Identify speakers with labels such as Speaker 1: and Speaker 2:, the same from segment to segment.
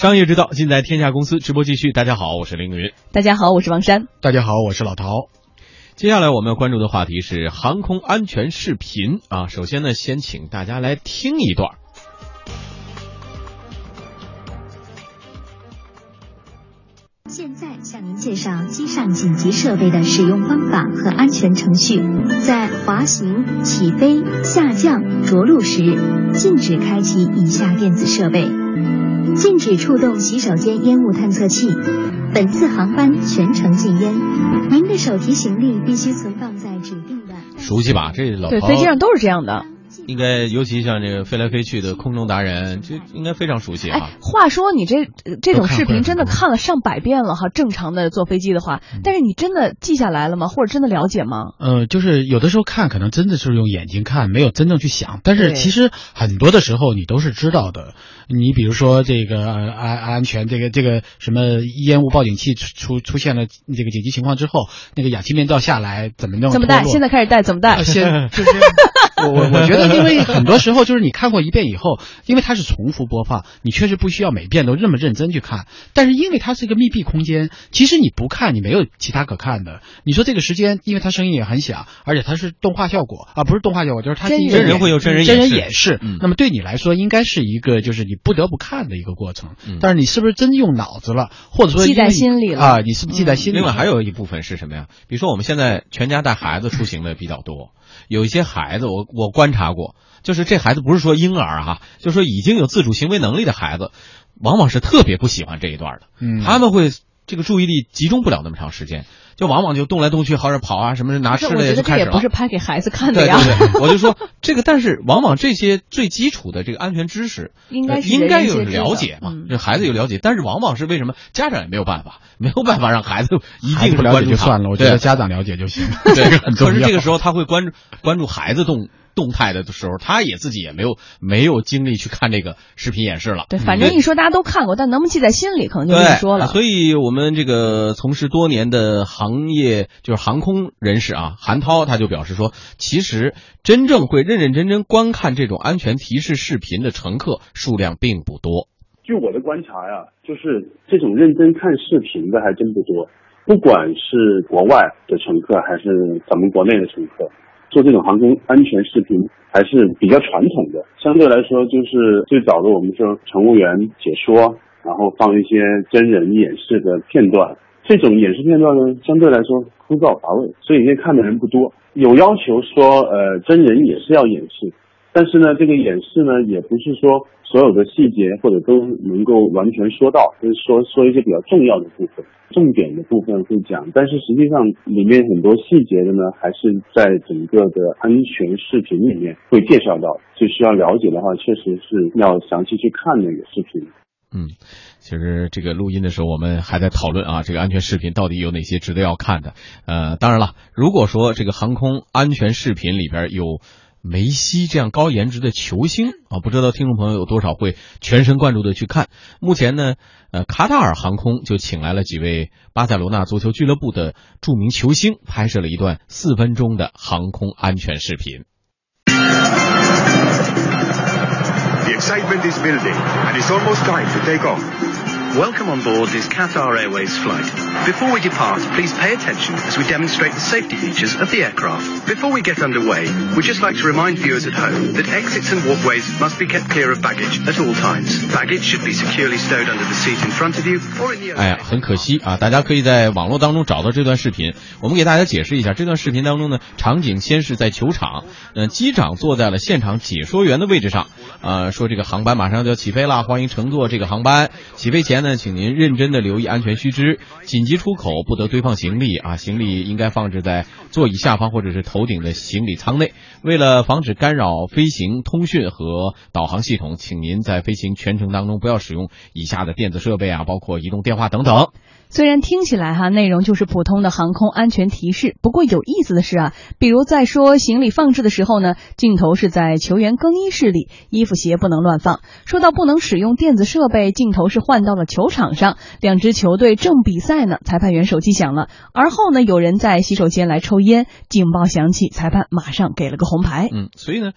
Speaker 1: 商业之道，尽在天下公司。直播继续，大家好，我是凌云。
Speaker 2: 大家好，我是王珊。
Speaker 3: 大家好，我是老陶。
Speaker 1: 接下来我们要关注的话题是航空安全视频啊。首先呢，先请大家来听一段。
Speaker 4: 现在向您介绍机上紧急设备的使用方法和安全程序。在滑行、起飞、下降、着陆时，禁止开启以下电子设备：禁止触动洗手间烟雾探测器。本次航班全程禁烟。您的手提行李必须存放在指定的。
Speaker 1: 熟悉吧？这老
Speaker 2: 对，飞机上都是这样的。
Speaker 1: 应该尤其像这个飞来飞去的空中达人，这应该非常熟悉啊。
Speaker 2: 哎，话说你这这种视频真的看了上百遍了哈，正常的坐飞机的话，但是你真的记下来了吗？或者真的了解吗？
Speaker 3: 呃，就是有的时候看，可能真的是用眼睛看，没有真正去想。但是其实很多的时候你都是知道的。你比如说这个安安全，这个这个什么烟雾报警器出出现了这个紧急情况之后，那个氧气面罩下来怎么弄？
Speaker 2: 怎么戴？现在开始戴，怎么戴？
Speaker 3: 先 就是我我我觉得，因为很多时候就是你看过一遍以后，因为它是重复播放，你确实不需要每遍都那么认真去看。但是因为它是一个密闭空间，其实你不看你没有其他可看的。你说这个时间，因为它声音也很响，而且它是动画效果啊，不是动画效果，就是它是一个
Speaker 1: 真人会有真人
Speaker 3: 真人演示。
Speaker 1: 嗯，
Speaker 3: 那么对你来说，应该是一个就是你不得不看的一个过程。
Speaker 1: 嗯，
Speaker 3: 但是你是不是真用脑子了，或者说
Speaker 2: 记在心里了
Speaker 3: 啊？你是不是记在心里？
Speaker 1: 另外还有一部分是什么呀？比如说我们现在全家带孩子出行的比较多，有一些孩子我我观察过，就是这孩子不是说婴儿哈，就说已经有自主行为能力的孩子，往往是特别不喜欢这一段的。
Speaker 3: 嗯，
Speaker 1: 他们会这个注意力集中不了那么长时间。就往往就动来动去，好者跑啊，什么拿吃的也就开始了。
Speaker 2: 不是拍给孩子看的
Speaker 1: 呀。对对对，我就说这个，但是往往这些最基础的这个安全知识，
Speaker 2: 应该
Speaker 1: 应该有了解嘛。
Speaker 2: 嗯、
Speaker 1: 这孩子有了解，但是往往是为什么家长也没有办法，没有办法让孩子一定
Speaker 3: 不了解就算了。我觉得家长了解就行。
Speaker 1: 对，
Speaker 3: 很重要。
Speaker 1: 可是这个时候他会关注关注孩子动。动态的时候，他也自己也没有没有精力去看这个视频演示了。
Speaker 2: 对，反正一说大家都看过，但能不能记在心里，可能就另说了。
Speaker 1: 所以我们这个从事多年的行业就是航空人士啊，韩涛他就表示说，其实真正会认认真真观看这种安全提示视频的乘客数量并不多。
Speaker 5: 据我的观察呀，就是这种认真看视频的还真不多，不管是国外的乘客还是咱们国内的乘客。做这种航空安全视频还是比较传统的，相对来说就是最早的我们说乘务员解说，然后放一些真人演示的片段。这种演示片段呢，相对来说枯燥乏味，所以现在看的人不多。有要求说，呃，真人也是要演示，但是呢，这个演示呢，也不是说所有的细节或者都能够完全说到，就是说说一些比较重要的部分。重点的部分会讲，但是实际上里面很多细节的呢，还是在整个的安全视频里面会介绍到。就需要了解的话，确实是要详细去看那个视频。
Speaker 1: 嗯，其实这个录音的时候，我们还在讨论啊，这个安全视频到底有哪些值得要看的。呃，当然了，如果说这个航空安全视频里边有。梅西这样高颜值的球星啊，不知道听众朋友有多少会全神贯注的去看。目前呢，呃，卡塔尔航空就请来了几位巴塞罗那足球俱乐部的著名球星，拍摄了一段四分钟的航空安全视频。
Speaker 6: The excitement is building, and it's almost time to take off.
Speaker 7: Welcome on board this Qatar Airways flight. Before we depart, please pay attention as we demonstrate the safety features of the aircraft. Before we get underway, we'd just like to remind viewers at home that exits and walkways must be kept clear of baggage at all times. Baggage should be securely stowed under the seat in front of you or in the
Speaker 1: 哎呀，很可惜啊！大家可以在网络当中找到这段视频。我们给大家解释一下，这段视频当中呢，场景先是在球场，呃，机长坐在了现场解说员的位置上，呃，说这个航班马上就要起飞了，欢迎乘坐这个航班。起飞前那，请您认真的留意安全须知，紧急出口不得堆放行李啊，行李应该放置在座椅下方或者是头顶的行李舱内。为了防止干扰飞行通讯和导航系统，请您在飞行全程当中不要使用以下的电子设备啊，包括移动电话等等。
Speaker 2: 虽然听起来哈内容就是普通的航空安全提示，不过有意思的是啊，比如在说行李放置的时候呢，镜头是在球员更衣室里，衣服鞋不能乱放；说到不能使用电子设备，镜头是换到了球场上，两支球队正比赛呢，裁判员手机响了，而后呢有人在洗手间来抽烟，警报响起，裁判马上给了个红牌。
Speaker 1: 嗯，所以呢。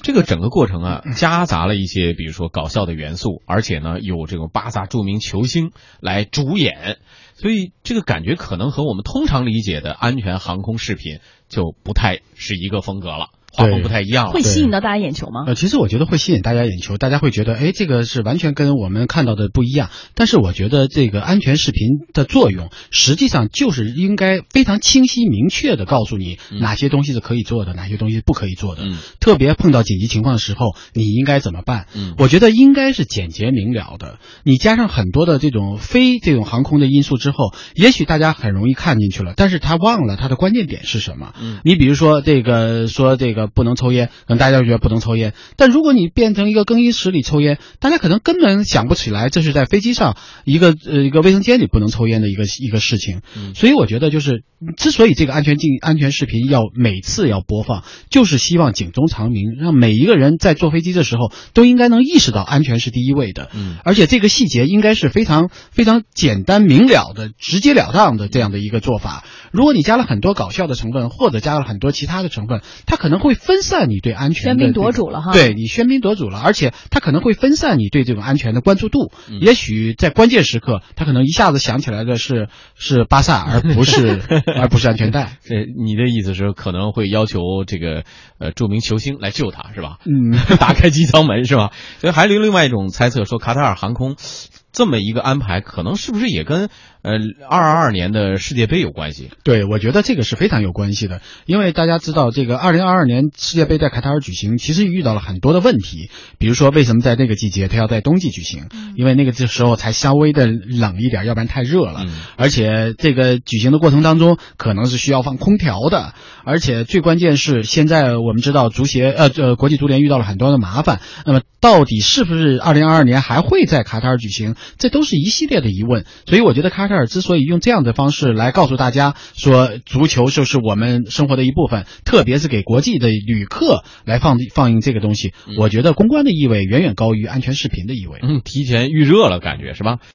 Speaker 1: 这个整个过程啊，夹杂了一些比如说搞笑的元素，而且呢有这种巴萨著名球星来主演，所以这个感觉可能和我们通常理解的安全航空视频就不太是一个风格了。画风不太一样，
Speaker 2: 会吸引到大家眼球吗？
Speaker 3: 呃，其实我觉得会吸引大家眼球，大家会觉得，哎，这个是完全跟我们看到的不一样。但是我觉得这个安全视频的作用，实际上就是应该非常清晰明确的告诉你哪些东西是可以做的，哪些东西是不可以做的。
Speaker 1: 嗯，
Speaker 3: 特别碰到紧急情况的时候，你应该怎么办？
Speaker 1: 嗯，
Speaker 3: 我觉得应该是简洁明了的。你加上很多的这种非这种航空的因素之后，也许大家很容易看进去了，但是他忘了他的关键点是什么。
Speaker 1: 嗯，
Speaker 3: 你比如说这个说这个不能抽烟。可能大家就觉得不能抽烟，但如果你变成一个更衣室里抽烟，大家可能根本想不起来这是在飞机上一个呃一个卫生间里不能抽烟的一个一个事情。
Speaker 1: 嗯，
Speaker 3: 所以我觉得就是之所以这个安全镜安全视频要每次要播放，就是希望警钟长鸣，让每一个人在坐飞机的时候都应该能意识到安全是第一位的。
Speaker 1: 嗯，
Speaker 3: 而且这个细节应该是非常非常简单明了的、直截了当的这样的一个做法。如果你加了很多搞笑的成分，或者加了很多其他的成分，它可能会分散你对安全
Speaker 2: 喧宾夺主了哈。
Speaker 3: 对你喧宾夺主了，而且它可能会分散你对这种安全的关注度。
Speaker 1: 嗯、
Speaker 3: 也许在关键时刻，他可能一下子想起来的是是巴萨，而不是 而不是安全带。
Speaker 1: 这你的意思是可能会要求这个呃著名球星来救他是吧？
Speaker 3: 嗯，
Speaker 1: 打开机舱门是吧？所以还有另外一种猜测说，卡塔尔航空这么一个安排，可能是不是也跟呃二二二年的世界杯有关系？
Speaker 3: 对，我觉得这个是非常有关系的，因为大家知道，这个二零二二年世界杯在卡塔尔举行，其实遇到了很多的问题，比如说为什么在那个季节它要在冬季举行？因为那个时候才稍微的冷一点，要不然太热了。
Speaker 1: 嗯、
Speaker 3: 而且这个举行的过程当中，可能是需要放空调的，而且最关键是现在我们知道足协呃呃国际足联遇到了很多的麻烦，那么到底是不是二零二二年还会在卡塔尔举行？这都是一系列的疑问。所以我觉得卡塔尔之所以用这样的方式来告诉大家说，足球就是我们生活的一部分，特别是给国际的旅客来放放映这个东西，
Speaker 1: 嗯、
Speaker 3: 我觉得公关的意味远远高于安全视频的意味。
Speaker 1: 嗯，提前预热了，感觉是吧？